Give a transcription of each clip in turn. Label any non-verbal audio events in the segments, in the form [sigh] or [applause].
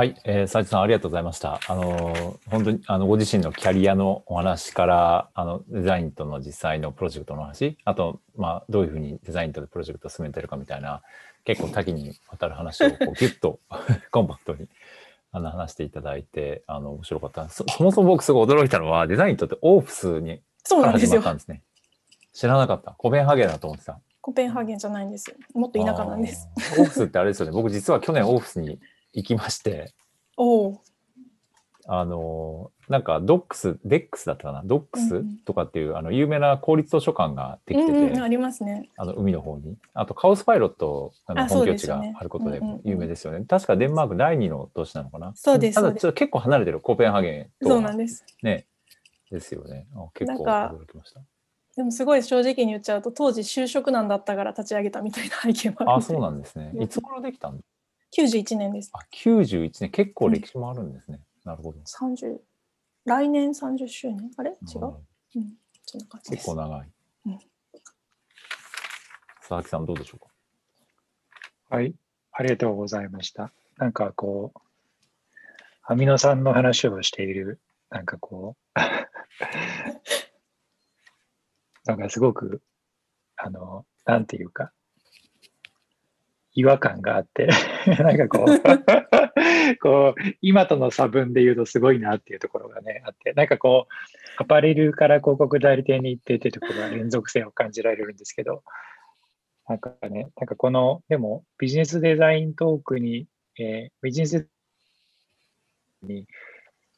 はい、えー、斉藤さんありがとうございました。あの本当にあのご自身のキャリアのお話からあのデザインとの実際のプロジェクトの話、あとまあどういうふうにデザインとプロジェクトを進めてるかみたいな結構多岐にわたる話をこうギュッと [laughs] コンパクトにあの話していただいてあの面白かったそ。そもそも僕すごい驚いたのはデザインとってオープスにから始まったんですね。知らなかった。コペンハーゲンだと思ってた。コペンハーゲンじゃないんですもっと田舎なんです。オーフスってあれですよね。僕実は去年オーフスに行きまして、おあの、なんかドックス、デックスだったかな、ドックスとかっていう、あの有名な公立図書館ができてて、うんうん、ありますね。あの海の方に。あとカオスパイロットの本拠地があることで有名ですよね。よね確かデンマーク第二の都市なのかな？そうです。ただちょっと結構離れてる、コペンハーゲンと。そうなんです。ね。ですよね。結構驚きました。でもすごい正直に言っちゃうと当時就職難だったから立ち上げたみたいな背景もあるあそうなんですね。いつ頃できたん？91年です。あ、91年、結構歴史もあるんですね。うん、なるほど。30、来年30周年？あれ？違う、うん、そんな感じ結構長い。うん、佐々木さん、どうでしょうか？はい、ありがとうございました。なんかこう、アミノ酸の話をしている、なんかこう、[laughs] なんかすごく、あの、なんていうか、違和感があって [laughs] なんかこう [laughs] こう、今との差分で言うとすごいなっていうところがね、あって、なんかこう、アパレルから広告代理店に行ってっていうところは連続性を感じられるんですけど、なんかね、なんかこの、でもビジネスデザイントークに、えー、ビジネスに、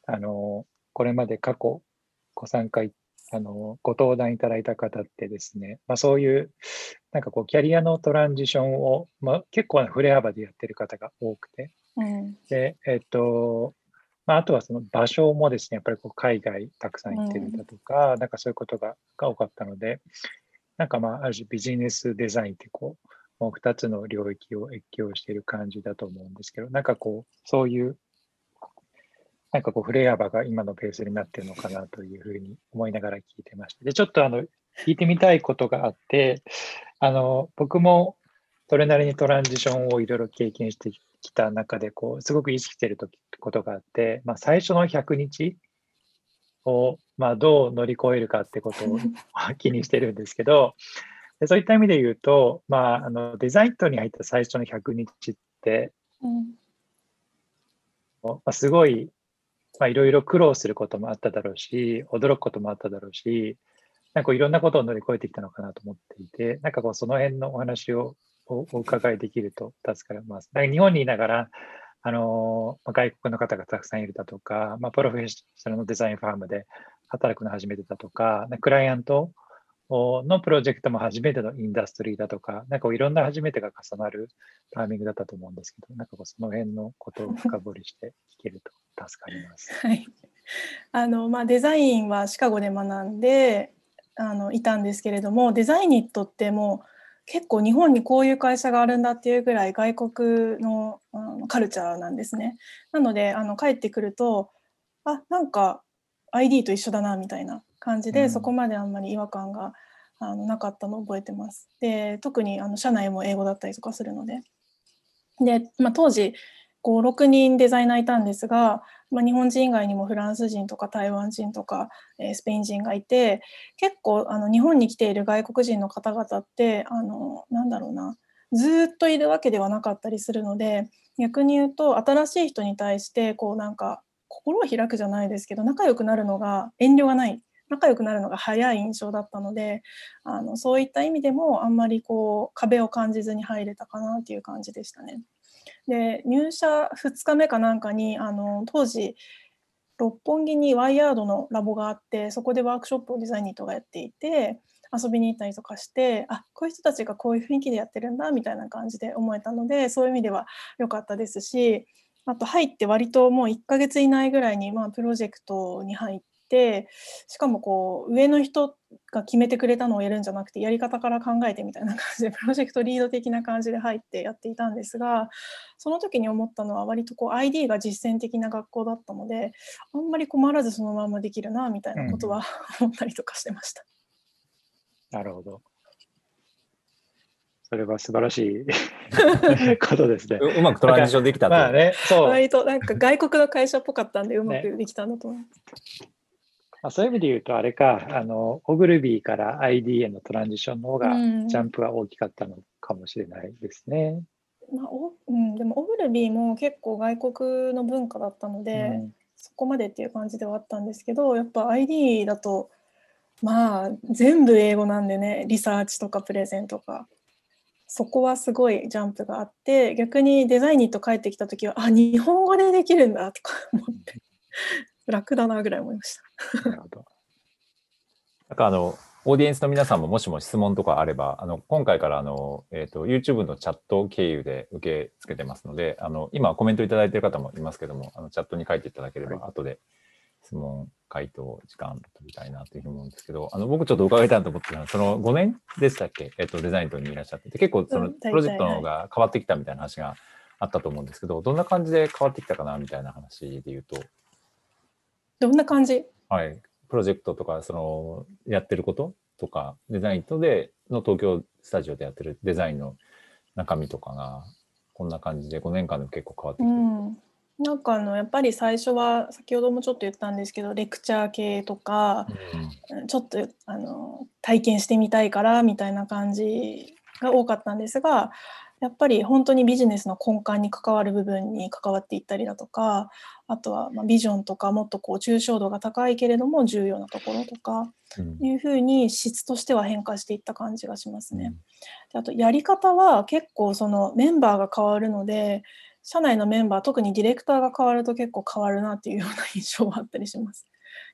あの、これまで過去ご参加いあの、ご登壇いただいた方ってですね、まあ、そういう、なんかこう、キャリアのトランジションを、まあ、結構な振れ幅でやってる方が多くて、うん、で、えっと、まあ、あとはその場所もですね、やっぱりこう海外たくさん行ってるだとか、うん、なんかそういうことがが多かったので、なんかまあ、ある種ビジネスデザインってこう、もう2つの領域を越境している感じだと思うんですけど、なんかこう、そういうなんかこう、フレア幅が今のペースになってるのかなというふうに思いながら聞いてました。で、ちょっとあの、聞いてみたいことがあって、あの、僕もそれなりにトランジションをいろいろ経験してきた中で、こう、すごく意識していることがあって、まあ、最初の100日を、まあ、どう乗り越えるかってことを [laughs] 気にしてるんですけど、でそういった意味で言うと、まあ、あのデザイントに入った最初の100日って、うん、まあ、すごいまあ、いろいろ苦労することもあっただろうし、驚くこともあっただろうし、なんかいろんなことを乗り越えてきたのかなと思っていて、なんかこうその辺のお話をお伺いできると助かります。日本にいながら、あの外国の方がたくさんいるだとか、まあ、プロフェッショナルのデザインファームで働くの初めてだとか、クライアントのプロジェクトも初めてのインダストリーだとか、なんかいろんな初めてが重なるタイミングだったと思うんですけど、なんかその辺のことを深掘りして聞けると助かります。[laughs] はいあのまあ、デザインはシカゴで学んであのいたんですけれどもデザイニットっても結構日本にこういう会社があるんだっていうぐらい外国のあのカルチャーなんですね。なのであの帰ってくるとあなんか ID と一緒だなみたいな感じで、うん、そこまであんまり違和感があのなかったのを覚えてます。で特にあの社内も英語だったりとかするので。で、まあ、当時56人デザイナーいたんですが、まあ、日本人以外にもフランス人とか台湾人とか、えー、スペイン人がいて結構あの日本に来ている外国人の方々ってあのなんだろうなずっといるわけではなかったりするので逆に言うと新しい人に対してこうなんか心を開くじゃないですけど仲良くなるのが遠慮がない仲良くなるのが早い印象だったのであのそういった意味でもあんまりこう壁を感じずに入れたかなっていう感じでしたね。で入社2日目かなんかにあの当時六本木にワイヤードのラボがあってそこでワークショップをデザインニットがやっていて遊びに行ったりとかしてあこういう人たちがこういう雰囲気でやってるんだみたいな感じで思えたのでそういう意味では良かったですしあと入って割ともう1ヶ月以内ぐらいに、まあ、プロジェクトに入ってしかもこう上の人が決めてくれたのをやるんじゃなくてやり方から考えてみたいな感じで [laughs] プロジェクトリード的な感じで入ってやっていたんですがその時に思ったのは割とこう ID が実践的な学校だったのであんまり困らずそのままできるなみたいなことは、思ったりとかしてました。なるほど。それは素晴らしい [laughs] ことですね。ううまくトランジションできたと。まあね、そう。割となんか外国の会社っぽかったんでうまくできたんだと思います。まあ、そういう意味で言うと、あれか、あの、オグルビーから ID へのトランジションの方が、うん。ジャンプは大きかったのかもしれないですね。まあおうん、でもオグルビーも結構外国の文化だったので、うん。そこまでっていう感じではあったんですけどやっぱ ID だとまあ全部英語なんでねリサーチとかプレゼンとか。そこはすごいジャンプがあって逆にデザインにと帰ってきた時はあ日本語でできるんだとか思って楽だなぐらい思いました。なるほど。なんかあの、オーディエンスの皆さんももしも質問とかあれば、あの、今回からあの、えっ、と、YouTube のチャット経由で受け付けてますので、あの、今コメントいただいている方もいますけども、あの、チャットに書いていただければ、はい後で質問、回答、時間取りたいなというふうに思うんですけど、あの、僕ちょっと伺いたいなと思ってたのは、その5年でしたっけ？えっ、と、デザイントにいらっしゃってて、結構そのプロジェクトの方が変わってきたみたいな話があったと思うんですけど、どんな感じで変わってきたかなみたいな話で言うと、どんな感じ？はい、プロジェクトとか、その、やってることとか、デザインとで、の東京スタジオでやってるデザインの中身とかが、こんな感じで5年間でも結構変わってうきて。る。ん、なんかあのやっぱり最初は先ほどもちょっと言ったんですけどレクチャー系とか、うんちょっとあの体験してみたいからみたいな感じが多かったんですがやっぱり本当にビジネスの根幹に関わる部分に関わっていったりだとかあとはまあビジョンとかもっとこう抽象度が高いけれども重要なところとかうん。いうふうに質としては変化していった感じがしますね。うん。であとやり方は結構そのメンバーが変わるので社内のメンバー特にディレクターが変わると結構変わるなっていうような印象はあったりします。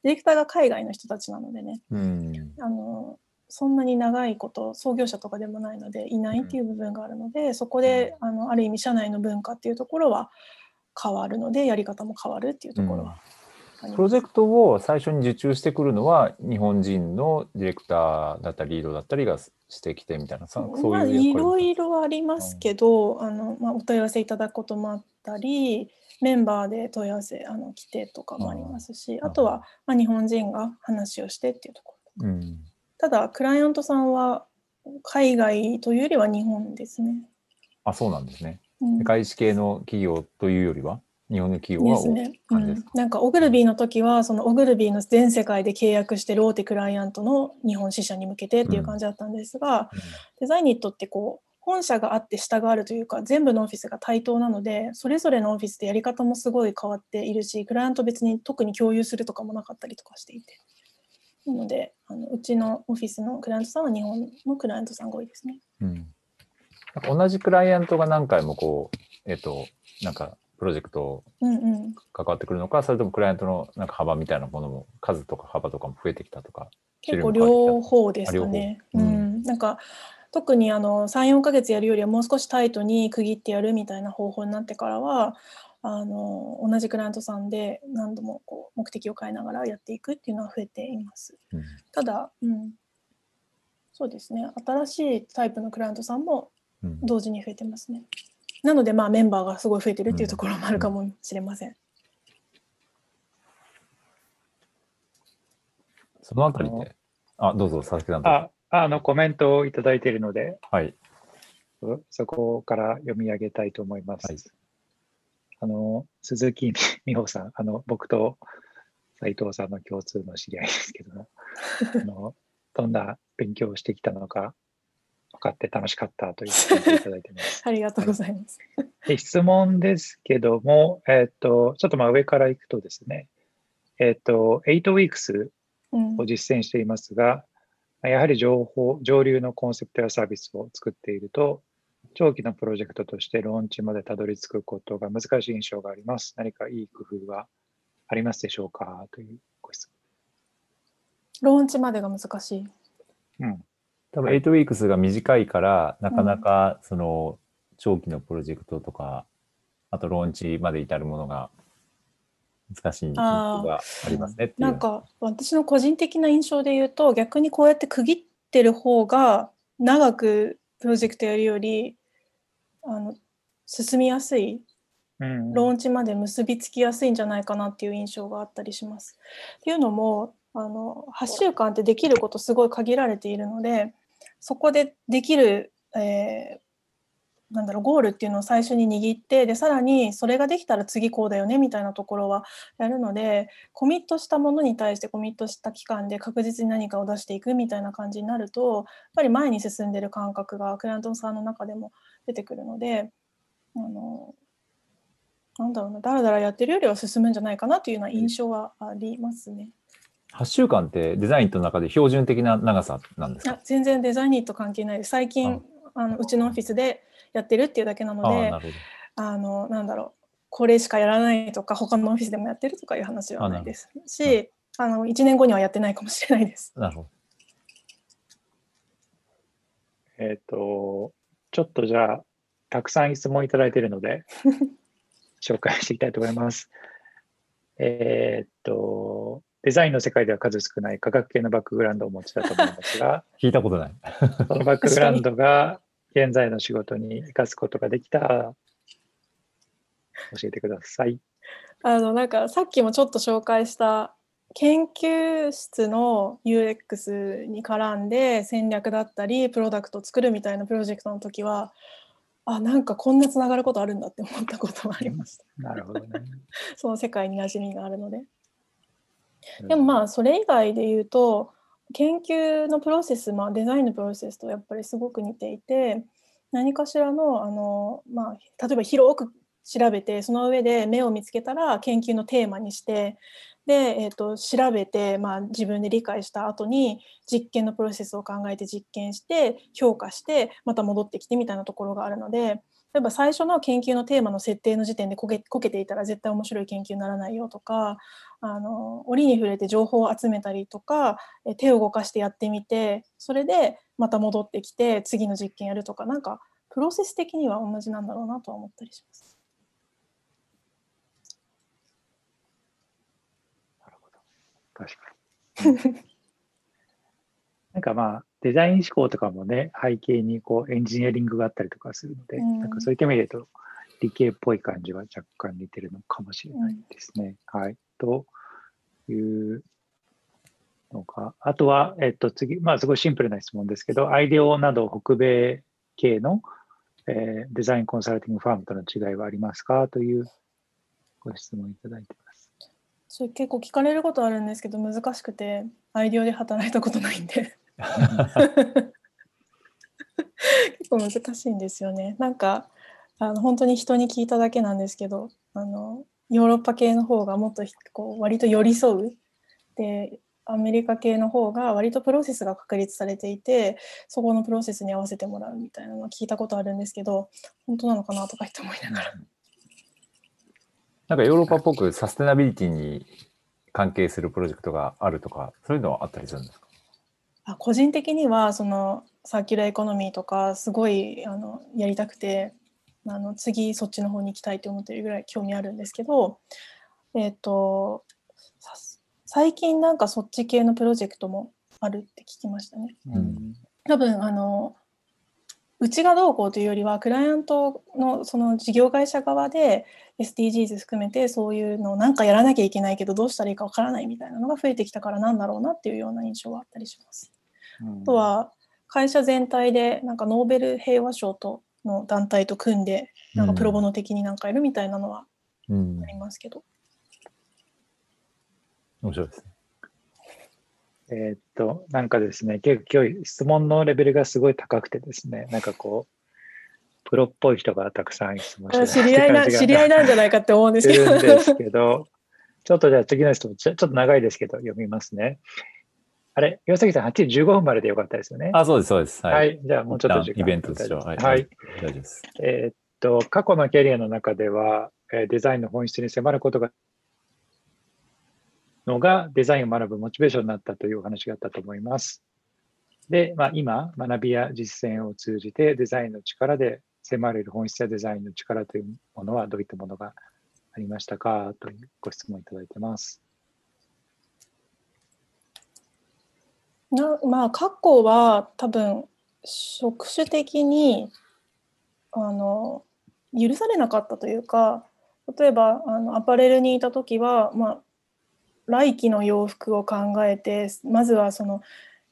ディレクターが海外の人たちなのでね。うん。あのそんなに長いこと創業者とかでもないのでいないっていう部分があるので、そこであのある意味社内の文化っていうところは変わるのでやり方も変わるっていうところ。はあります。プロジェクトを最初に受注してくるのは、日本人のディレクターだったり、リードだったりがしてきてみたいな、そそうまあ、いういろいいろありますけど、あのまあ、お問い合わせいただくこともあったりメンバーで問い合わせあの来てとかもありますしあとは、まあ、日本人が話をしてっていうところ。うん。ただクライアントさんは海外というよりは日本ですね。あ、そうなんですね。うん。世界史系の企業というよりは、日本の企業は多いですね。うん。なんかオグルビーの時はそのオグルビーの全世界で契約してる大手クライアントの日本支社に向けてっていう感じだったんですが、デザイニットってこう本社があって下があるというか全部のオフィスが対等なのでそれぞれのオフィスでやり方もすごい変わっているしクライアント別に特に共有するとかもなかったりとかしていて。なのであのうちのオフィスのクライアントさんは日本のクライアントさんが多いですね。うんなんか同じクライアントが何回もこう、えっ、と、なんか、プロジェクトうんうん、関わってくるのか、それともクライアントのなんか幅みたいなものも、数とか幅とかも増えてきたとか。結構両方ですかあね。うんうん、なんか特にあの34ヶ月やるよりはもう少しタイトに区切ってやるみたいな方法になってからはあの同じクライアントさんで何度もこう目的を変えながらやっていくっていうのは増えています。うんただ、うん、そうですね新しいタイプのクライアントさんもうん同時に増えてますね。なのでまあメンバーがすごい増えてるっていうところもあるかもしれません。そのあたりで、あ、どうぞ、佐々木さん。あ、あの、コメントをいただいているので、はい。そそこから読み上げたいと思います。はいあの、鈴木美穂さん、あの、僕と斉藤さんの共通の知り合いですけども、[laughs] あのどんな勉強をしてきたのか分かって楽しかったというコメントをいただいています。[laughs] ありがとうございます。で質問ですけども、えっ、と、ちょっとまあ上からいくとですね、えっ、と、8 weeks うんを実践していますが、やはり情報、上流のコンセプトやサービスを作っていると、長期のプロジェクトとしてローンチまでたどり着くことが難しい印象があります。何かいい工夫はありますでしょうか？というご質ローンチまでが難しい。問。うん。多分、8 weeks が短いから、なかなか、その、長期のプロジェクトとか、あと、ローンチまで至るものが難しいがありますね。なんか私の個人的な印象で言うと逆にこうやって区切ってる方が長くプロジェクトやるよりあの進みやすいうん、ローンチまで結びつきやすいんじゃないかなっていう印象があったりします。っていうのもあの8週間ってできることすごい限られているのでそこでできるえーなんだろうゴールっていうのを最初に握ってでさらにそれができたら次こうだよねみたいなところはやるのでコミットしたものに対してコミットした期間で確実に何かを出していくみたいな感じになるとやっぱり前に進んでる感覚がクライアントさんの中でも出てくるのであのなんだろうなだらだらやってるよりは進むんじゃないかなというような印象はありますね。8週間ってデザインの中で標準的な長さなんですか？全然デザインニット関係ないです最近あのうちのオフィスでやってるっていうだけなので。あのなんだろうこれしかやらないとか他のオフィスでもやってるとかいう話はないですしあの1年後にはやってないかもしれないです。[laughs] なるほど。えっ、と、ちょっとじゃあ、たくさん質問いただいているので、[laughs] 紹介していきたいと思います。えっ、と、デザインの世界では数少ない科学系のバックグラウンドをお持ちだと思いますが、[laughs] 聞いたことない。そのバックグラウンドが現在の仕事に生かすことができた、教えてください。あのなんかさっきもちょっと紹介した研究室の UX に絡んで戦略だったりプロダクトを作るみたいなプロジェクトの時はあなんかこんなつながることあるんだって思ったことはありました。なるほどね。[laughs] その世界に馴染みがあるので。でもまあそれ以外で言うと研究のプロセス、まあ、デザインのプロセスとやっぱりすごく似ていて何かしらのあの、まあ、例えば広く調べてその上で目を見つけたら研究のテーマにしてで、えー、と調べて、まあ、自分で理解した後に実験のプロセスを考えて実験して評価してまた戻ってきてみたいなところがあるので例えば最初の研究のテーマの設定の時点でこけこけていたら絶対面白い研究にならないよとかあの折に触れて情報を集めたりとか手を動かしてやってみてそれでまた戻ってきて次の実験やるとかなんかプロセス的には同じなんだろうなとは思ったりします。なるほど。確かに。なんかまあ、デザイン思考とかもね、背景にこうエンジニアリングがあったりとかするので、うんなんかそういった意味で言うと、理系っぽい感じは若干似てるのかもしれないですね。はい。というのが、あとは、えっと、次、まあ、すごいシンプルな質問ですけど、アイデオなど北米系の、えーデザインコンサルティングファームとの違いはありますか？というご質問いただいてます。それ結構聞かれることあるんですけど難しくてアイデオで働いたことないんで結構難しいんですよね。なんかあの本当に人に聞いただけなんですけどあのヨーロッパ系の方がもっとこう割と寄り添うでアメリカ系の方が割とプロセスが確立されていてそこのプロセスに合わせてもらうみたいなのは聞いたことあるんですけど本当なのかなとかって思いながら。なんかヨーロッパっぽくサステナビリティに関係するプロジェクトがあるとか、そういうのはあったりするんですか？あ個人的にはそのサーキュラーエコノミーとかすごいあのやりたくてあの次そっちの方に行きたいと思ってるぐらい興味あるんですけど、えっとさ最近なんかそっち系のプロジェクトもあるって聞きましたね。うん多分あのうちがどうこうというよりはクライアントのその事業会社側で SDGs 含めてそういうのをなんかやらなきゃいけないけどどうしたらいいかわからないみたいなのが増えてきたからなんだろうなっていうような印象はあったりします。あとは会社全体でなんかノーベル平和賞との団体と組んでなんかプロボノ的になんかやるみたいなのはうんあ。りますけど、面白いですね。えーっと、なんかですね、結構今日質問のレベルがすごい高くてですね、なんかこう、プロっぽい人がたくさん質問してる知り合いな知り合いなんじゃないかって思うんですすけどですけど、ちょっとじゃあ次の質問、ちょちょっと長いですけど、読みますね。あれ、岩崎さん、8時15分まででよかったですよね。あ、そうです、そうです。は、はいい。じゃあもうちょっと時間イベントとしては。はい。はい。大丈夫です。えーっと、過去のキャリアの中では、えーデザインの本質に迫ることが、のがデザインを学ぶモチベーションになったというお話があったと思います。で、まあ、今、学びや実践を通じてデザインの力で迫れる本質やデザインの力というものはどういったものがありましたかというご質問いただいてます。なまあ過去は多分職種的にあの許されなかったというか例えばあのアパレルにいた時は、まあ、来季の洋服を考えてまずはその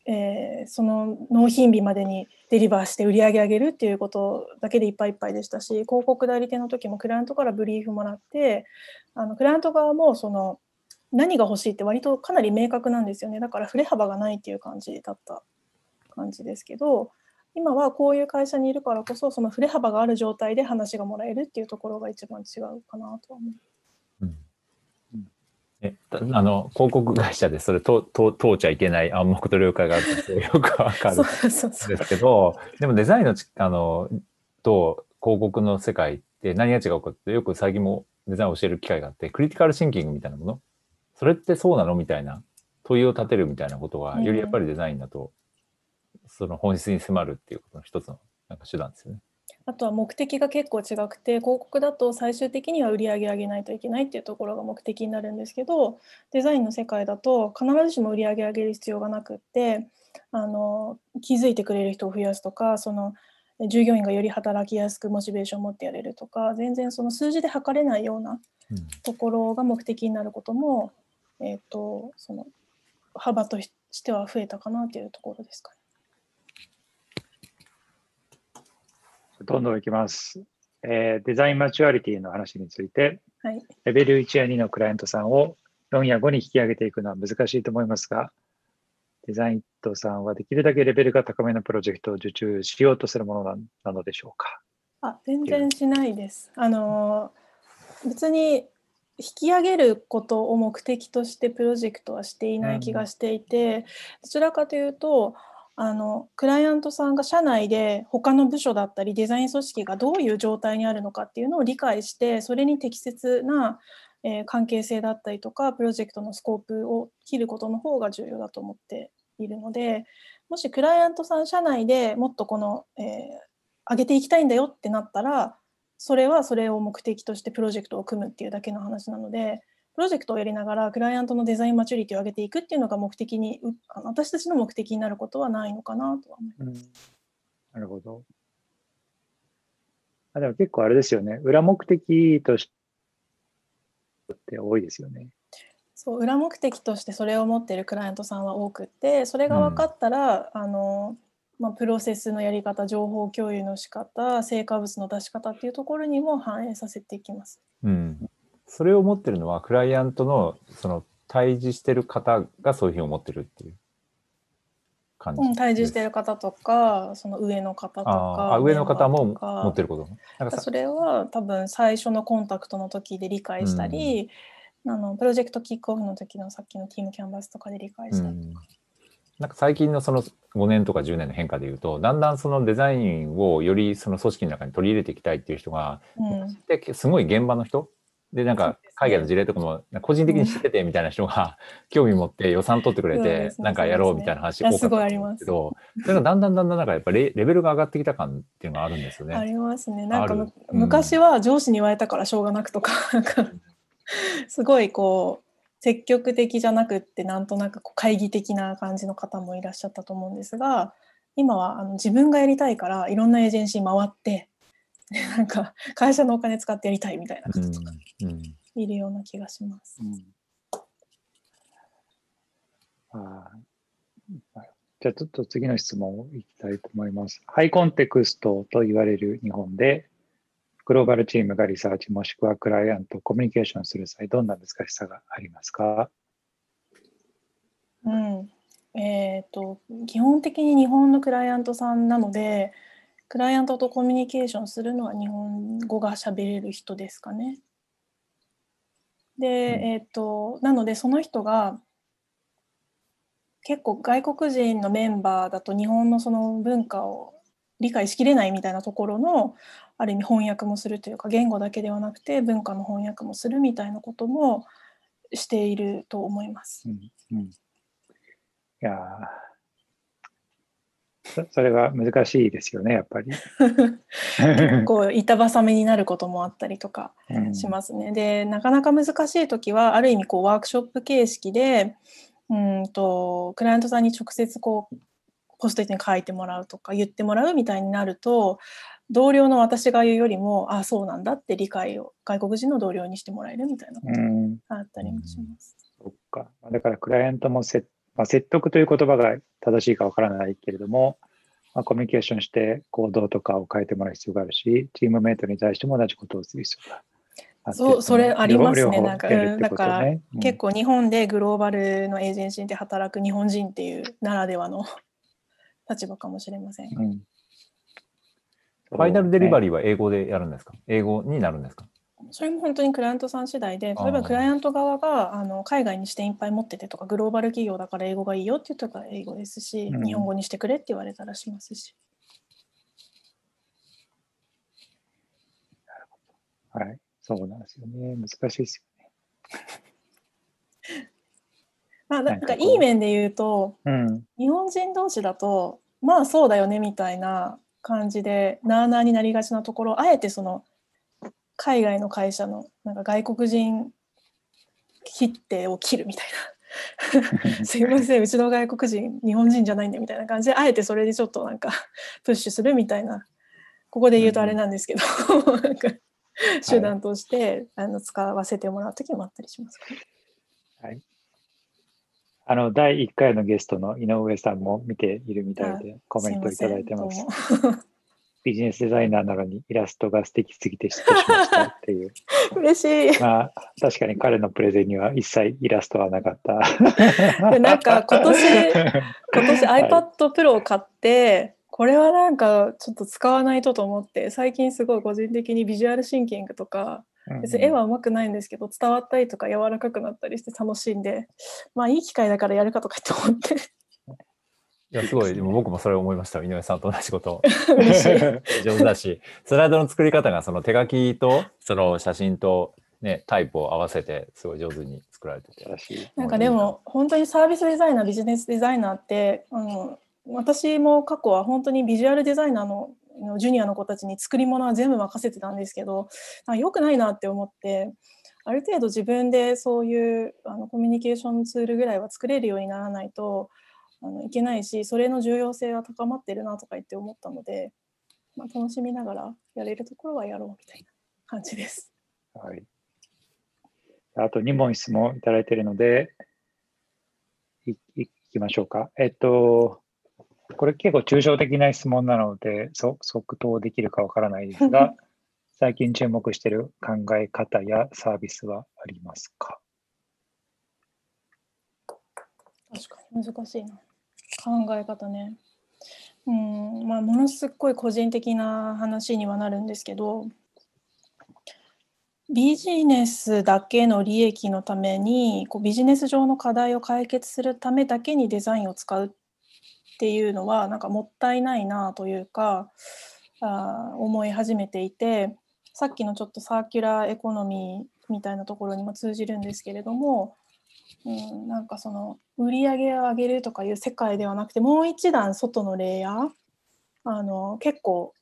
えーその納品日までにデリバーして売り上げ上げるっていうことだけでいっぱいいっぱいでしたし広告代理店の時もクライアントからブリーフもらってあのクライアント側もその何が欲しいって割とかなり明確なんですよねだから振れ幅がないっていう感じだった感じですけど今はこういう会社にいるからこそその振れ幅がある状態で話がもらえるっていうところが一番違うかなとは思う。うんうんえたあの広告会社でそれとと通っちゃいけない暗黙と了解があるって [laughs] よくわかる。んうですけどでもデザインのちあのと広告の世界って何が違うかってよく最近もデザインを教える機会があってクリティカルシンキングみたいなもの。それってそうなのみたいな問いを立てるみたいなことがうん。よりやっぱりデザインだと、その本質に迫るっていうことの一つのなんか手段ですよね。あとは目的が結構違くて広告だと最終的には売り上げ上げないといけないっていうところが目的になるんですけどデザインの世界だと必ずしも売り上げ上げる必要がなくってあの気づいてくれる人を増やすとかその従業員がより働きやすくモチベーションを持ってやれるとか全然その数字で測れないようなうんところが目的になることも、えー、とその幅としては増えたかなというところですかね。どんどんいきます。えーデザインマチュアリティの話について、はい、レベル1や2のクライアントさんを4や5に引き上げていくのは難しいと思いますが、デザイントさんはできるだけレベルが高めのプロジェクトを受注しようとするものななのでしょうか。あ全然しないです。あの別に引き上げることを目的としてプロジェクトはしていない気がしていて、どちらかというとあのクライアントさんが社内で他の部署だったりデザイン組織がどういう状態にあるのかっていうのを理解してそれに適切な、えー関係性だったりとかプロジェクトのスコープを切ることの方が重要だと思っているのでもしクライアントさん社内でもっとこの、えー上げていきたいんだよってなったらそれはそれを目的としてプロジェクトを組むっていうだけの話なのでプロジェクトをやりながらクライアントのデザインマチュリティを上げていくっていうのが目的にうあの私たちの目的になることはないのかなとは思います。なるほど。あでも結構あれですよね。裏目的として多いですよね。そう裏目的としてそれを持っているクライアントさんは多くってそれが分かったら、あのまあ、プロセスのやり方情報共有の仕方成果物の出し方っていうところにも反映させていきます。うん、それを持ってるのはクライアントのその対峙してる方がそういうふうに思ってるっていう感じうん、対峙してるる方とかその上の方とかああ上の方も持ってること？なんか。さそれは多分最初のコンタクトの時で理解したり、あのプロジェクトキックオフの時のさっきのティームキャンバスとかで理解したり、うん。なんか最近のその5年とか10年の変化でいうとだんだんそのデザインをよりその組織の中に取り入れていきたいっていう人が、うん。ですごい現場の人でなんか海外の事例とかも個人的に知っててみたいな人が興味持って予算取ってくれてなんかやろうみたいな話多かったんすごいあります。ですけどそれがだんだんだんだんなんかやっぱレレベルが上がってきた感っていうのがあるんですよね。ありますね。なんかうん。昔は上司に言われたからしょうがなくとか [laughs] なんかすごいこう積極的じゃなくってなんとなくこう会議的な感じの方もいらっしゃったと思うんですが今はあの自分がやりたいからいろんなエージェンシー回ってで [laughs] なんか会社のお金使ってやりたいみたいなうん方とかうんいるような気がします。うん。あーじゃあちょっと次の質問をいきたいと思います。ハイコンテクストと言われる日本で、グローバルチームがリサーチもしくはクライアント、コミュニケーションする際、どんな難しさがありますか？うん。えー、と基本的に日本のクライアントさんなのでクライアントとコミュニケーションするのは日本語が喋れる人ですかね。で、えー、となのでその人が結構外国人のメンバーだと日本のその文化を理解しきれないみたいなところのある意味翻訳もするというか言語だけではなくて文化の翻訳もするみたいなこともしていると思います。うんうん、いやーそ [laughs] それは難しいですよね、やっぱり。[laughs] こう板挟みになることもあったりとかうんしますね。でなかなか難しい時はある意味こうワークショップ形式でうんとクライアントさんに直接こうポストイットに書いてもらうとか言ってもらうみたいになると同僚の私が言うよりもあそうなんだって理解を外国人の同僚にしてもらえるみたいなことうん、があったりもします。そっか。だからクライアントもせまあ、説得という言葉が正しいかわからないけれども、まあ、コミュニケーションして行動とかを変えてもらう必要があるし、チームメイトに対しても同じことをする必要があってそう、それありますね。なんか、やるってうんだから、うん。結構日本でグローバルのエージェンシーで働く日本人っていうならではの立場かもしれません。うん。ファイナルデリバリリーは英語でやるんですか？英語になるんですか？それも本当にクライアントさん次第で、例えばクライアント側があの海外に支店いっぱい持っててとか、グローバル企業だから英語がいいよって言ったから英語ですし、うん日本語にしてくれって言われたらしますし。はい。そうなんですよね。難しいです [laughs] まあ、なんかいい面で言うと、よね。うん。日本人同士だと、まあそうだよねみたいな感じで、なあなあになりがちなところ、あえてその海外の会社のなんか外国人切手を切るみたいな。[laughs] すいません、うちの外国人、日本人じゃないんだみたいな感じで、あえてそれでちょっとなんかプッシュするみたいな、ここで言うとあれなんですけど、[laughs] なんか手段として、あの使わせてもらう時もあったりします。はい。あの、第1回のゲストの井上さんも見ているみたいで、コメントいただいてます。ビジネスデザイナーなのにイラストが素敵すぎて嫉妬しましたっていう。[laughs] 嬉しい。まあ、確かに彼のプレゼンには一切イラストはなかった。[laughs] でなんか今年 [laughs] 今年はい iPad Pro を買って、これはなんかちょっと使わないとと思って最近すごい個人的にビジュアルシンキングとか別に絵は上手くないんですけど伝わったりとか柔らかくなったりして楽しいんでまあいい機会だからやるかとかって思っていや、すごい、でも僕もそれ思いました。井上さんと同じこと。[laughs] 上手だし、スライドの作り方がその手書きとその写真と、ね、タイプを合わせてすごい上手に作られてて。らしい。なんかでも本当にサービスデザイナービジネスデザイナーってあの私も過去は本当にビジュアルデザイナーののジュニアの子たちに作り物は全部任せてたんですけどなんか良くないなって思ってある程度自分でそういうあのコミュニケーションツールぐらいは作れるようにならないとあのいけないしそれの重要性は高まってるなとか言って思ったので、まあ、楽しみながらやれるところはやろうみたいな感じです。はい。あと2問質問いただいているので、いいいきましょうか。えっと、これ結構抽象的な質問なので、そ即答できるかわからないですが、[laughs] 最近注目している考え方やサービスはありますか？確かに難しいな考え方ね。うんまあものすごい個人的な話にはなるんですけどビジネスだけの利益のためにこうビジネス上の課題を解決するためだけにデザインを使うっていうのはなんかもったいないなというかあ思い始めていてさっきのちょっとサーキュラーエコノミーみたいなところにも通じるんですけれどもうん、なんかその売り上げを上げるとかいう世界ではなくてもう一段外のレイヤーあの結構、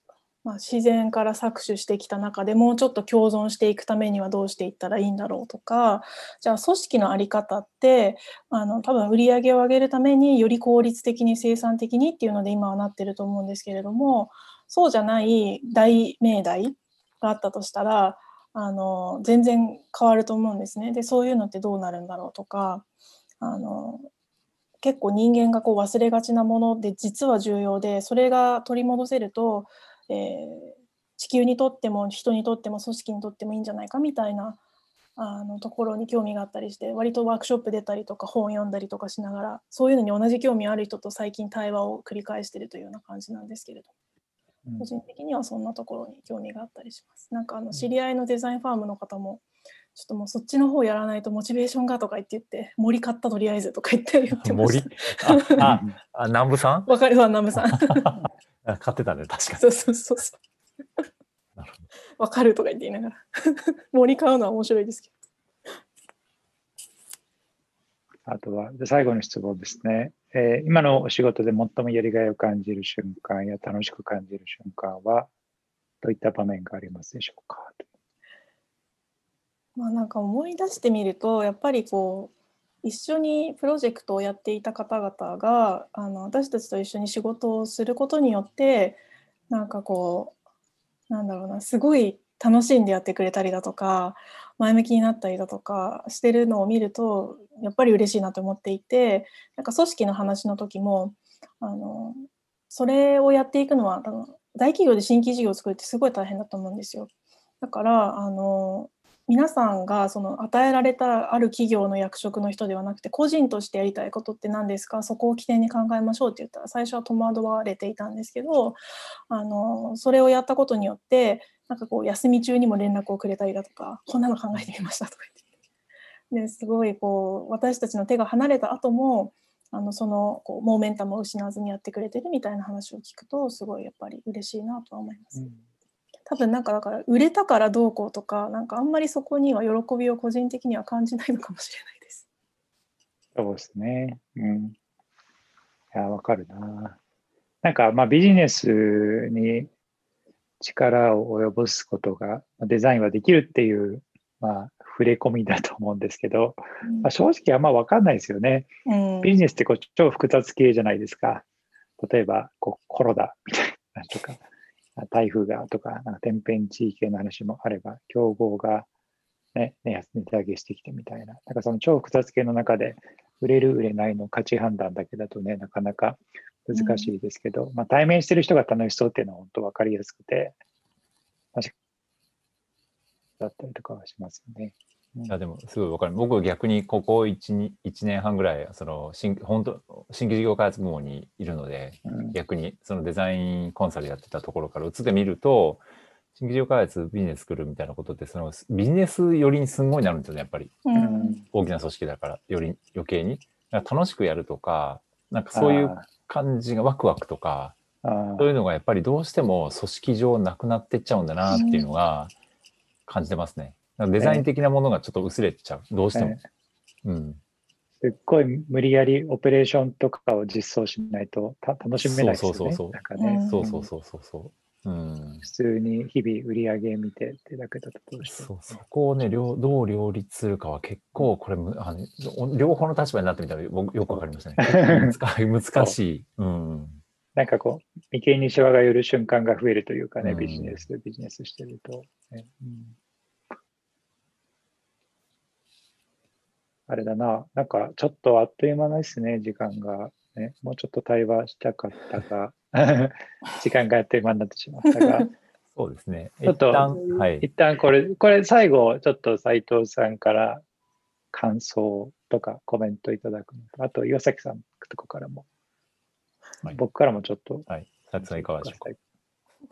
まあ、自然から搾取してきた中でもうちょっと共存していくためにはどうしていったらいいんだろうとかじゃあ組織の在り方ってあの多分売り上げを上げるためにより効率的に生産的にっていうので今はなってると思うんですけれどもそうじゃない大命題があったとしたらあの全然変わると思うんですね。でそういうのってどうなるんだろうとかあの結構人間がこう忘れがちなもので実は重要でそれが取り戻せると、えー地球にとっても人にとっても組織にとってもいいんじゃないかみたいなあのところに興味があったりして割とワークショップ出たりとか本読んだりとかしながらそういうのに同じ興味ある人と最近対話を繰り返してるというような感じなんですけれど個人的にはそんなところに興味があったりします。なんかあの知り合いのデザインファームの方も、ちょっともうそっちの方やらないとモチベーションがとか言って言って、森買ったとりあえずとか言って言ってまし森？た。あ、あ、あ南部さん？わかる？わ、ナムさん。あ [laughs] 買ってたね、確かに。そうそうそうそう。なるほわかるとか言って言いながら。[laughs] 森買うのは面白いですけあとは、で最後の質問ですね。えー今のお仕事で最もやりがいを感じる瞬間や楽しく感じる瞬間は、どういった場面がありますでしょうか？まあなんか思い出してみると、やっぱりこう、一緒にプロジェクトをやっていた方々があの私たちと一緒に仕事をすることによってなんかこうなんだろうなすごい楽しんでやってくれたりだとか前向きになったりだとかしてるのを見るとやっぱり嬉しいなと思っていてなんか組織の話の時もあのそれをやっていくのは大企業で新規事業を作るってすごい大変だと思うんですよ。だからあの皆さんがその与えられたある企業の役職の人ではなくて個人としてやりたいことって何ですか？そこを起点に考えましょうって言ったら最初は戸惑われていたんですけどあのそれをやったことによってなんかこう休み中にも連絡をくれたりだとかこんなの考えてみましたとか言ってですごいこう私たちの手が離れた後もあのそのこうモーメンタムを失わずにやってくれてるみたいな話を聞くとすごいやっぱり嬉しいなとは思います。うん多分なんかだから売れたからどうこうとかなんかあんまりそこには喜びを個人的には感じないのかもしれないです。そうですね。うん。いや、わかるな。なんかまあビジネスに力を及ぼすことがデザインはできるっていう、まあ、触れ込みだと思うんですけど、うん、まあ、正直あんま分かんないですよね。うん、ビジネスってこう超複雑系じゃないですか。例えばこうコロナみたいなとか。台風がとか、なんか天変地異系の話もあれば、競合がね、値上げしてきてみたいな。なんかその超複雑系の中で、売れる、売れないの価値判断だけだとね、なかなか難しいですけど、うん、まあ対面してる人が楽しそうっていうのは本当分かりやすくて、だったりとかはしますよね。いやでもすごいわかる。僕逆にここ 1, 1年半ぐらいその新本当新規事業開発部門にいるので、うん、逆にそのデザインコンサルやってたところから移ってみると新規事業開発ビジネス作るみたいなことってそのビジネス寄りにすんごいなるんですよねやっぱり、うん、大きな組織だからより余計に。楽しくやるとかなんかそういう感じがワクワクとかそういうのがやっぱりどうしても組織上なくなってっちゃうんだなっていうのが感じてますね。デザイン的なものがちょっと薄れちゃう、どうしても。うん、すっごい無理やりオペレーションとかを実装しないと楽しめないですよね。そうそうそうね、そうそうそうそう。うん、普通に日々売り上げ見てってだけだとどうしてそうそこをね両どう両立するかは結構これあの両方の立場になってみたら僕よくわかりましたね [laughs] 難しい、う。ん、なんかこう眉間にしわが寄る瞬間が増えるというかね、ビジネスでビジネスしてると、ね。うん、あれだな、なんかちょっとあっという間ですね、時間が。ね、もうちょっと対話したかったが、[laughs] 時間があっという間になってしまったが。[laughs] そうですね。ちょっと、はい、一旦これ、これ最後、ちょっと斉藤さんから感想とかコメントいただくのと、あと岩崎さんとこからも、はい、僕からもちょっと。はい。さつさんいかがでしょうか。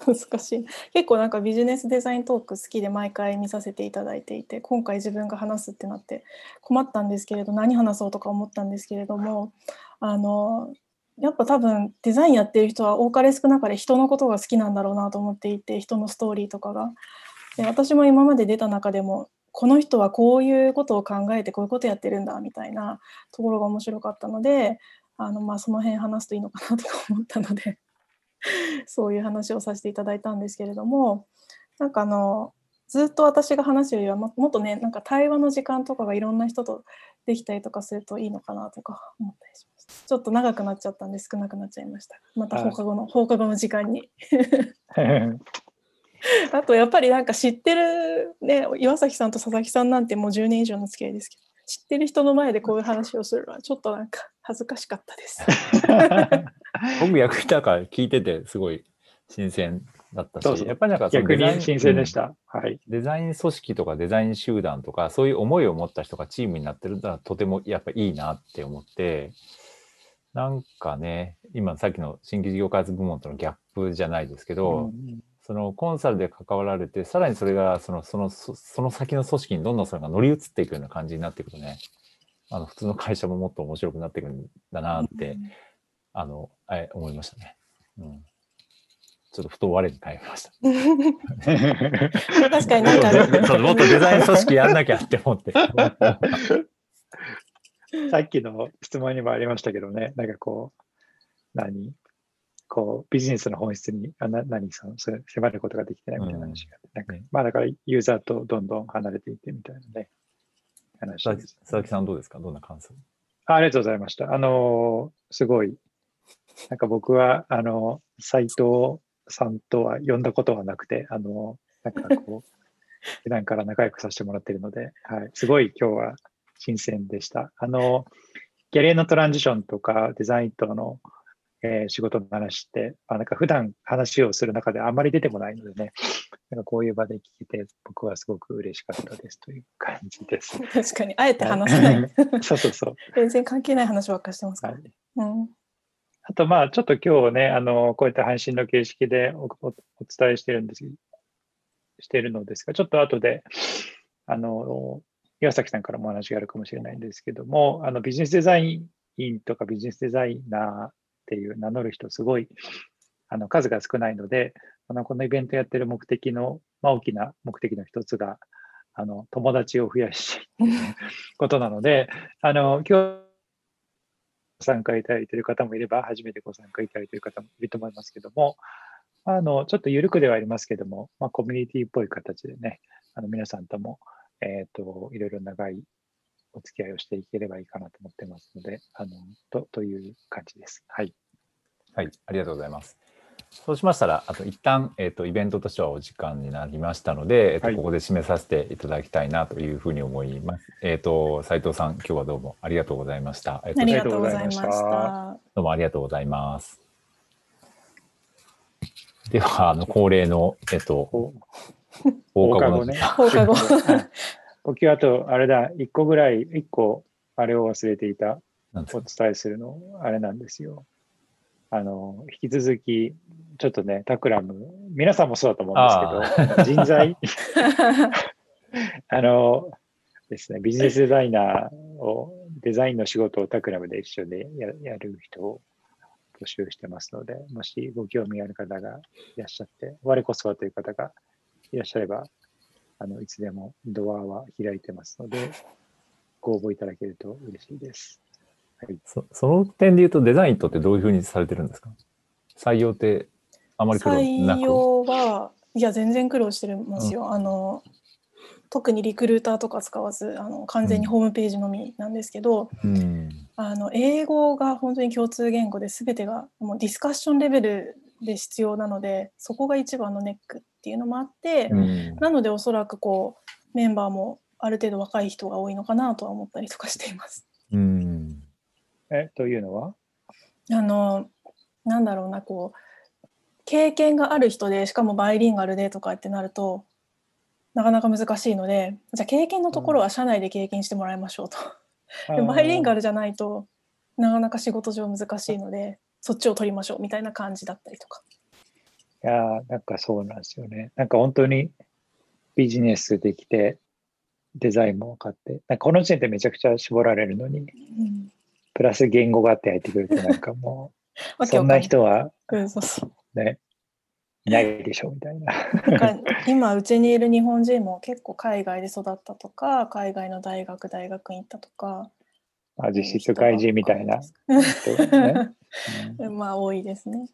難しい結構なんかビジネスデザイントーク好きで毎回見させていただいていて今回自分が話すってなって困ったんですけれど何話そうとか思ったんですけれどもあのやっぱ多分デザインやってる人は多かれ少なかれ人のことが好きなんだろうなと思っていて人のストーリーとかが。で私も今まで出た中でもこの人はこういうことを考えてこういうことやってるんだみたいなところが面白かったのであの、まあ、その辺話すといいのかなとか思ったので [laughs] そういう話をさせていただいたんですけれどもなんかあのずっと私が話すよりはもっとねなんか対話の時間とかがいろんな人とできたりとかするといいのかなとか思ったりしましたちょっと長くなっちゃったんで少なくなっちゃいました。また放課後の放課後の時間に。[laughs] あとやっぱりなんか知ってるね岩崎さんと佐々木さんなんてもう10年以上の付き合いですけど知ってる人の前でこういう話をするのはちょっとなんか恥ずかしかったです。僕役いたから聞いててすごい新鮮だったし、やっぱりなんか逆に新鮮でした、うん、はい。デザイン組織とかデザイン集団とかそういう思いを持った人がチームになってるのはとてもやっぱいいなって思って、なんかね、今さっきの新規事業開発部門とのギャップじゃないですけど、うんそのコンサルで関わられて、さらにそれがそのそのその先の組織にどんどんそれが乗り移っていくような感じになっていくとね、あの普通の会社ももっと面白くなっていくんだなって、うん、あのえ思いましたね。うん、ちょっとふと我に返りました。[laughs] [laughs] 確かになんかもっとデザイン組織やんなきゃって思って。[laughs] さっきの質問にもありましたけどね、なんかこう、何？こうビジネスの本質にあな何そのそれ迫ることができてないみたいな話が、うん、なんかまあだからユーザーとどんどん離れていってみたいなね。話です、佐々木さんどうですか？どんな感想？あありがとうございました。あのすごい。なんか僕はあの斎藤さんとは呼んだことはなくてあのなんかこう [laughs] 普段から仲良くさせてもらっているので、はい、すごい今日は新鮮でした。あの、キャリアのトランジションとかデザインとの、えー、仕事の話って、あなんか普段話をする中であんまり出てこないのでね、なんかこういう場で聞けて僕はすごく嬉しかったですという感じです。[laughs] 確かに、あえて話さない。[laughs] そうそうそう。[laughs] 全然関係ない話ばっかしてますからね。はい、うんあと、まあ、ちょっと今日ね、あの、こういった配信の形式でおお伝えしてるんです、してるのですが、ちょっと後で、あの、岩崎さんからもお話があるかもしれないんですけども、あの、ビジネスデザインとかビジネスデザイナーっていう名乗る人、すごい、あの、数が少ないので、あの、このイベントやってる目的の、まあ、大きな目的の一つが、あの、友達を増やし、[laughs] ことなので、あの、今日、参加いただいている方もいれば、初めてご参加いただいている方もいると思いますけども、あの、ちょっと緩くではありますけども、まあ、コミュニティっぽい形でね、あの皆さんとも、えっ、ー、と、いろいろ長いお付き合いをしていければいいかなと思ってますので、あの、と、という感じです。はい。はい、ありがとうございます。そうしましたら、あと一旦、えっ、ー、と、イベントとしてはお時間になりましたので、えっ、ー、と、はい、ここで締めさせていただきたいなというふうに思います。えっ、ー、と、斉藤さん、今日はどうもありがとうございました。ありがとうございました。どうもありがとうございます。では、あの、恒例の、えっと、放課後。ね。放課後。僕はあと、あれだ、一個ぐらい、一個、あれを忘れていた、お伝えするの、あれなんですよ。あの、引き続き、ちょっとね、タクラム、皆さんもそうだと思うんですけど、人材、[laughs] あの、ですね、ビジネスデザイナーを、デザインの仕事をタクラムで一緒でややる人を募集してますので、もしご興味ある方がいらっしゃって、我こそはという方がいらっしゃれば、あのいつでもドアは開いてますので、ご応募いただけると嬉しいです。はい、そその点で言うと、デザインとってどういうふうにされてるんですか？採用ってあまり苦労なく？採用は、いや、全然苦労してますよ。うん、あの特にリクルーターとか使わずあの完全にホームページのみなんですけど、うん、あの英語が本当に共通言語で全てがもうディスカッションレベルで必要なのでそこが一番のネックっていうのもあって、うん、なのでおそらくこうメンバーもある程度若い人が多いのかなとは思ったりとかしています。うん、えというのは？あのなんだろうなこう経験がある人でしかもバイリンガルでとかってなるとなかなか難しいのでじゃあ経験のところは社内で経験してもらいましょうと。でバイリンガルじゃないとなかなか仕事上難しいのでそっちを取りましょうみたいな感じだったりとか。いやなんかそうなんですよね。なんか本当にビジネスできてデザインも分かってなんかこの時点でめちゃくちゃ絞られるのに、うん、プラス言語があって入ってくるとなんかもう [laughs] そんな人はねいないでしょみたいな。なんか今うちにいる日本人も結構海外で育ったとか海外の大学大学に行ったとか。あ実質外人みたいな、ね。[laughs] うん、まあ多いですね。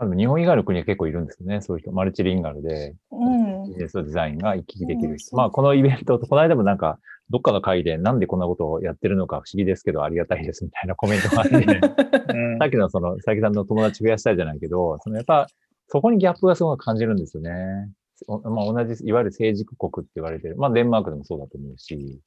日本以外の国は結構いるんですね、そういう人、マルチリンガルで、うん、ビジネスデザインが行き来できる人。うん、まあ、このイベント、この間もなんか、どっかの会でなんでこんなことをやってるのか不思議ですけど、ありがたいですみたいなコメントがあって、うん、[laughs] さっきのその、佐々木さんの友達増やしたいじゃないけど、そのやっぱ、そこにギャップがすごい感じるんですよね。まあ、同じ、いわゆる成熟国って言われてる。まあ、デンマークでもそうだと思うし、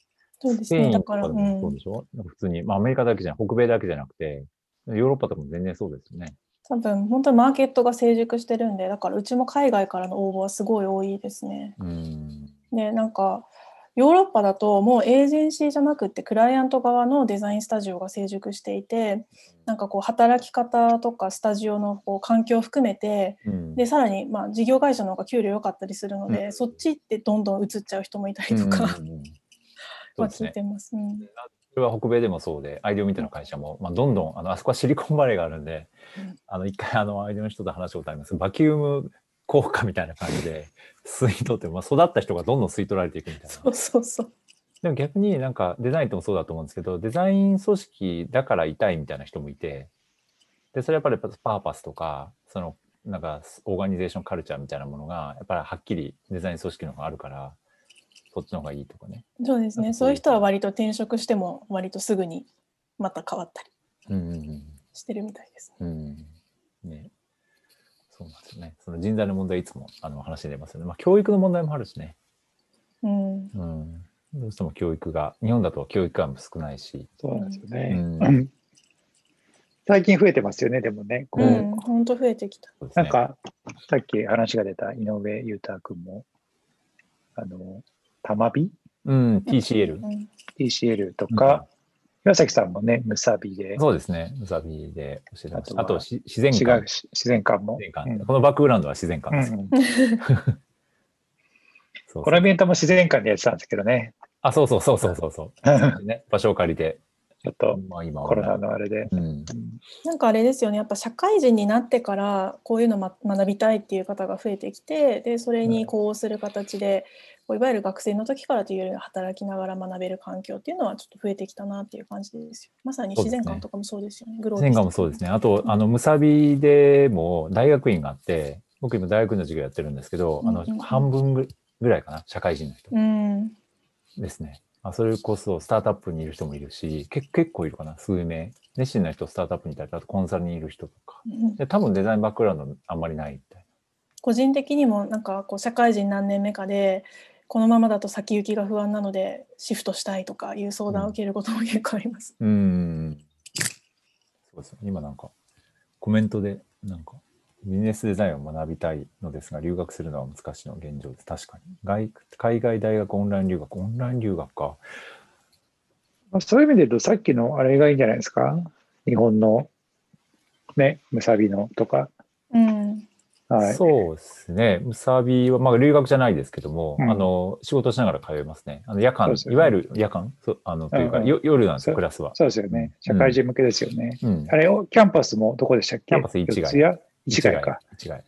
そうですね。だから、そうでしょ、うん、普通に、まあ、アメリカだけじゃ北米だけじゃなくて、ヨーロッパとかも全然そうですよね。多分、本当にマーケットが成熟してるんで、だからうちも海外からの応募はすごい多いですね。うん、で、なんか、ヨーロッパだともうエージェンシーじゃなくてクライアント側のデザインスタジオが成熟していてなんかこう働き方とかスタジオのこう環境を含めて、うん、でさらにまあ事業会社の方が給料良かったりするので、うん、そっちってどんどん移っちゃう人もいたりとか、うん、まあ聞いてます。うんそれは北米でもそうで、アイデオミテの会社も、まあ、どんどん、あの、あそこはシリコンバレーがあるんで、あの、一回、あの、アイデオの人と話したことありますバキューム効果みたいな感じで、吸い取って、まあ、育った人がどんどん吸い取られていくみたいな。そうそうそう。でも逆になんかデザインともそうだと思うんですけど、デザイン組織だから痛いみたいな人もいて、で、それやっぱりパーパスとか、そのなんかオーガニゼーションカルチャーみたいなものが、やっぱりはっきりデザイン組織の方があるから、そっちの方がいいとかね。そうですね。そういう人は割と転職しても割とすぐにまた変わったりしてるみたいですね。うん、うん、ねそうなんですよね。その人材の問題いつもあの話に出ますよね。まあ教育の問題もあるしね。うん。うん。どうしても教育が、日本だと教育が少ないし。そうなんですようね。ん。最近増えてますよね、でもね。こううん、本当増えてきた。なんか、さっき話が出た井上裕太君も、あの、たまびうん、TCL う。ん、TCL とか、岩崎さんもね、むさびで、そうですね。ムサビで教えてました。ああとし、自然違館う。し自然館も。自然館うんこのバックグラウンドは自然館です。うん [laughs] そうそうこのイベントも自然館でやってたんですけどね、あ、そうそうそうそうそうそう。[laughs] ね、場所を借りて。ちょっとまあ今はコロナのあれで。うん。うんなんかあれですよねやっぱ社会人になってからこういうのま学びたいっていう方が増えてきてでそれにこうする形で、こういわゆる学生の時からというよりは働きながら学べる環境っていうのはちょっと増えてきたなっていう感じですよ。まさに自然館とかもそうですよね。グロービス自然館もそうですね。あと、あの、ムサビでも大学院があって、僕今大学院の授業やってるんですけど、あの半分ぐぐらいかな、社会人の人うん。ですね。あそれこそスタートアップにいる人もいるし、け結構いるかな、数名。熱心な人、スタートアップにいたり、あとコンサルにいる人とか。うんで多分デザインバックグラウンドあんまりないみたい個人的にもなんかこう社会人何年目かでこのままだと先行きが不安なのでシフトしたいとかいう相談を受けることも結構あります。な。うーん。そうですね。今なんか、コメントで、なんか、ビジネスデザインを学びたいのですが、留学するのは難しいのが現状です。確かに。外海外大学オンライン留学、オンライン留学か。まあそういう意味で言うと、さっきのあれがいいんじゃないですか？日本の、ね、ムサビのとか。うん。はい。そうですね。ムサビは、まあ、留学じゃないですけども、うんあの、仕事しながら通いますね。あの夜間、ねいわゆる夜間そうあの、というか、うん夜なんですよ、クラスは。そうですよね。社会人向けですよね。うん。あれを、キャンパスもどこでしたっけ？キャンパス市ヶ谷四谷？市ヶ谷か。市ヶ谷。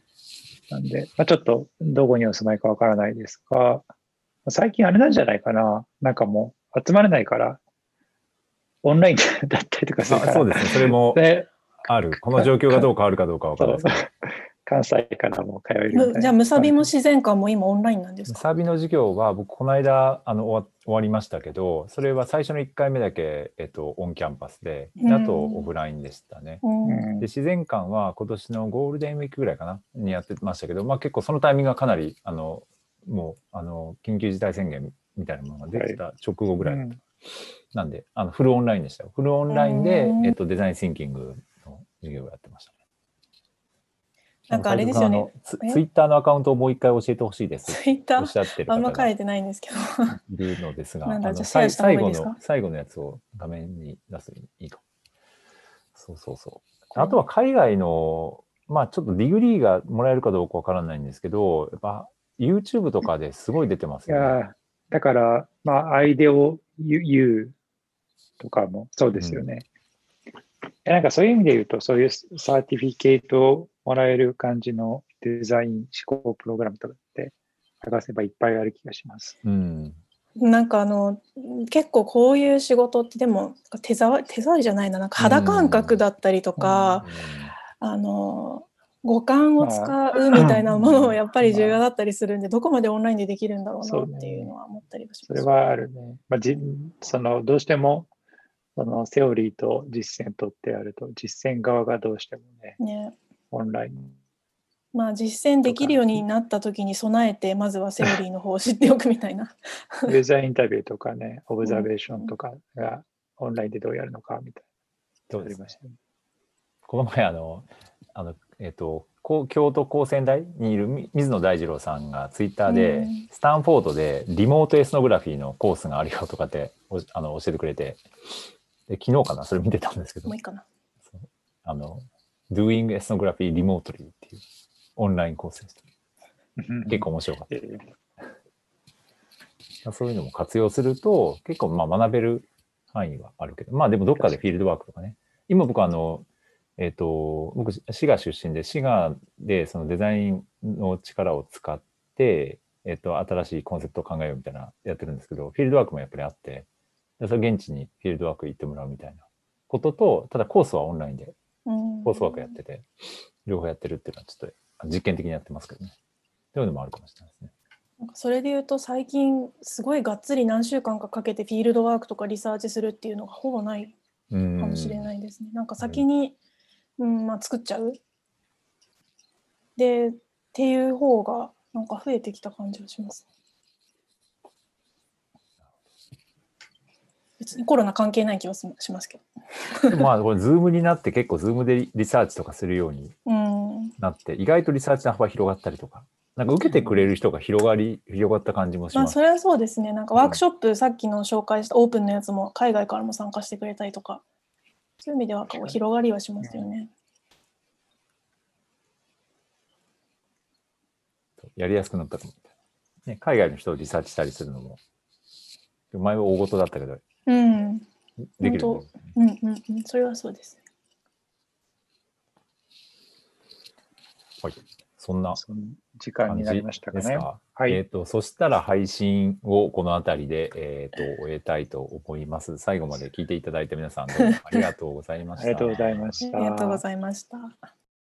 なんで、まあ、ちょっとどこにお住まいかわからないですが、最近あれなんじゃないかな。なんかもう集まれないから、オンライン [laughs] だったりとかするから。あそうですね。それもである。この状況がどう変わるかどうかわからないですけど。関西からも通えるじゃあムサビも自然館も今オンラインなんですか？ムサビの授業は、僕、この間、あの、終わ終わりましたけど、それは最初の1回目だけ、えっと、オンキャンパスで、であと、うんオフラインでしたね。で自然館は今年のゴールデンウィークぐらいかなにやってましたけど、まあ、結構そのタイミングがかなりあのもうあの緊急事態宣言みたいなものができた直後ぐらいだった、うん。なんであのフルオンラインでしたよ。フルオンラインでう、ん。えっと、デザインシンキングの授業をやってました。ね。なんかあれですよねあのツえ？ツイッターのアカウントをもう一回教えてほしいですツイッター？おっしゃってるあんま書いてないんですけど。るのですが、なん最後の最後のやつを画面に出すといいかも。そうそうそう。あとは海外の、まあちょっとディグリーがもらえるかどうかわからないんですけど、やっぱ YouTube とかですごい出てますよね。いやーだから、まあ、アイデオ U とかもそうですよね。えなんかそういう意味で言うと、そういうサーティフィケートをもらえる感じのデザイン思考プログラムとかって探せばいっぱいある気がします。うん。なんかあの結構こういう仕事ってでも手触り手触りじゃないななんか肌感覚だったりとか、あの五感を使うみたいなものもやっぱり重要だったりするんで、どこまでオンラインでできるんだろうなっていうのは思ったりはします。それはあるね。まあ、じそのどうしてもそのセオリーと実践とってあると、実践側がどうしてもね、ね。オンライン。まあ実践できるようになった時に備えてまずはセオリーの方を知っておくみたいな。ユーザーインタビューとかね、オブザベーションとかがオンラインでどうやるのかみたいな。そうですねありましたね。この前あの、あの、えっ、と、こう京都高専大にいるみ水野大二郎さんがツイッターで、うんスタンフォードでリモートエスノグラフィーのコースがあるよとかっておあの教えてくれて、で昨日かな？それ見てたんですけどもういい、かな。あの、Doing Ethnography Remotely っていうオンラインコースでした。結構面白かっえーた。そういうのも活用すると、結構まあ学べる範囲はあるけど、まあでもどっかでフィールドワークとかね。今僕あの、えっ、と、僕、滋賀出身で、滋賀でそのデザインの力を使って、えっ、と、新しいコンセプトを考えようみたいなやってるんですけど、フィールドワークもやっぱりあって、でそれ現地にフィールドワーク行ってもらうみたいなことと、ただコースはオンラインでうんコースワークやってて、両方やってるっていうのはちょっと実験的にやってますけどね。そういうのもあるかもしれないですね。なんかそれで言うと最近すごいがっつり何週間かかけてフィールドワークとかリサーチするっていうのがほぼないうんかもしれないですね。なんか先に、うんまあ、作っちゃうでっていう方がなんか増えてきた感じがします。別にコロナ関係ない気はしますけど。[laughs] まあ、これ、ズームになって結構、ズームでリサーチとかするようになって、うん、意外とリサーチの幅広がったりとか、なんか受けてくれる人が広がり、広がった感じもします。まあ、それはそうですね。なんかワークショップ、うん、さっきの紹介したオープンのやつも海外からも参加してくれたりとか、そういう意味ではこう広がりはしますよね。やりやすくなったと思って。ね、海外の人をリサーチしたりするのも、前は大事だったけど、うん。できる、ね、うんうんうん。それはそうです。はい。そんな時間になりましたかね。か？はい。えっ、ー、と、そしたら配信をこの辺りで、えっ、ー、と、終えたいと思います。最後まで聞いていただいた皆さんどうもありがとうございました。ありがとうございました。ありがとうございました。